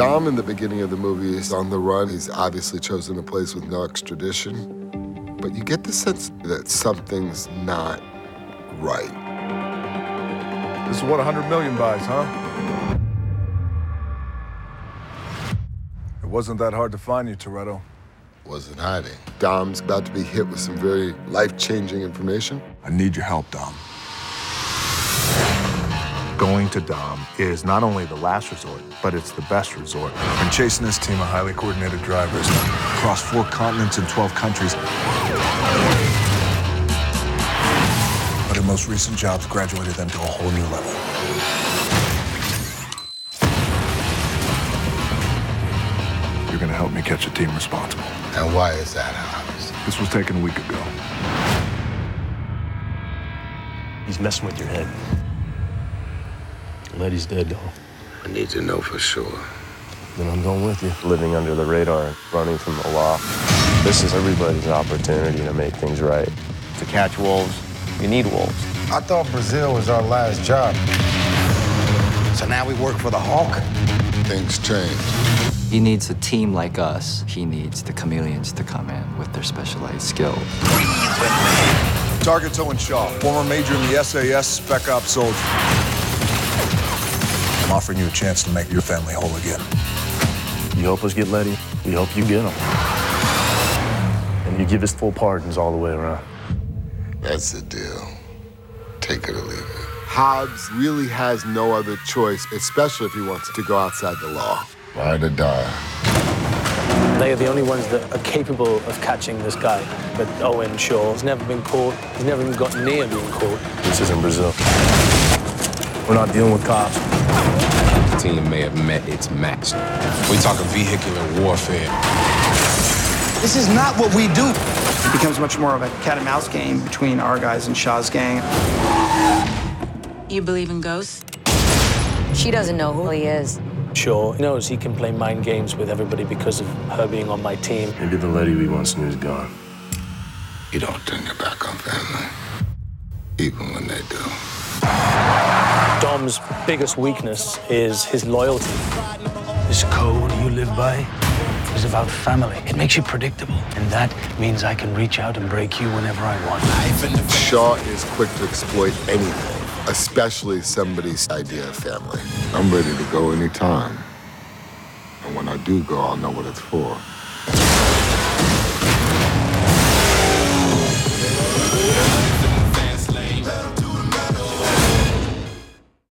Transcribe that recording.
Dom in the beginning of the movie is on the run. He's obviously chosen a place with no extradition. But you get the sense that something's not right. This is what 100 million buys, huh? It wasn't that hard to find you, Toretto. Wasn't hiding. Dom's about to be hit with some very life-changing information. I need your help, Dom. Going to Dom is not only the last resort, but it's the best resort. I've been chasing this team of highly coordinated drivers across four continents and 12 countries. But their most recent jobs graduated them to a whole new level. You're gonna help me catch a team responsible. And why is that, Hobbs? This was taken a week ago. He's messing with your head. Letty's dead, though. I need to know for sure. Then I'm going with you. living under the radar, running from the law. This is everybody's opportunity to make things right. To catch wolves, you need wolves. I thought Brazil was our last job. So now we work for the Hawk? Things change. He needs a team like us. He needs the chameleons to come in with their specialized skills. Target's Owen Shaw, former major in the SAS Spec Ops soldier. I'm offering you a chance to make your family whole again. You help us get Letty, we help you get him. And you give us full pardons all the way around. That's the deal. Take it or leave it. Hobbs really has no other choice, especially if he wants to go outside the law. Ride or die. They are the only ones that are capable of catching this guy. But Owen Shaw has never been caught. He's never even got near being caught. This is in Brazil. We're not dealing with cops. The team may have met its match. We talking vehicular warfare. This is not what we do. It becomes much more of a cat and mouse game between our guys and Shaw's gang. You believe in ghosts? She doesn't know who he is. Shaw knows he can play mind games with everybody because of her being on my team. Maybe the lady we once knew is gone. You don't turn your back on family, even when they do. Dom's biggest weakness is his loyalty. This code you live by is about family. It makes you predictable, and that means I can reach out and break you whenever I want. Shaw is quick to exploit anything, especially somebody's idea of family. I'm ready to go anytime. And when I do go, I'll know what it's for.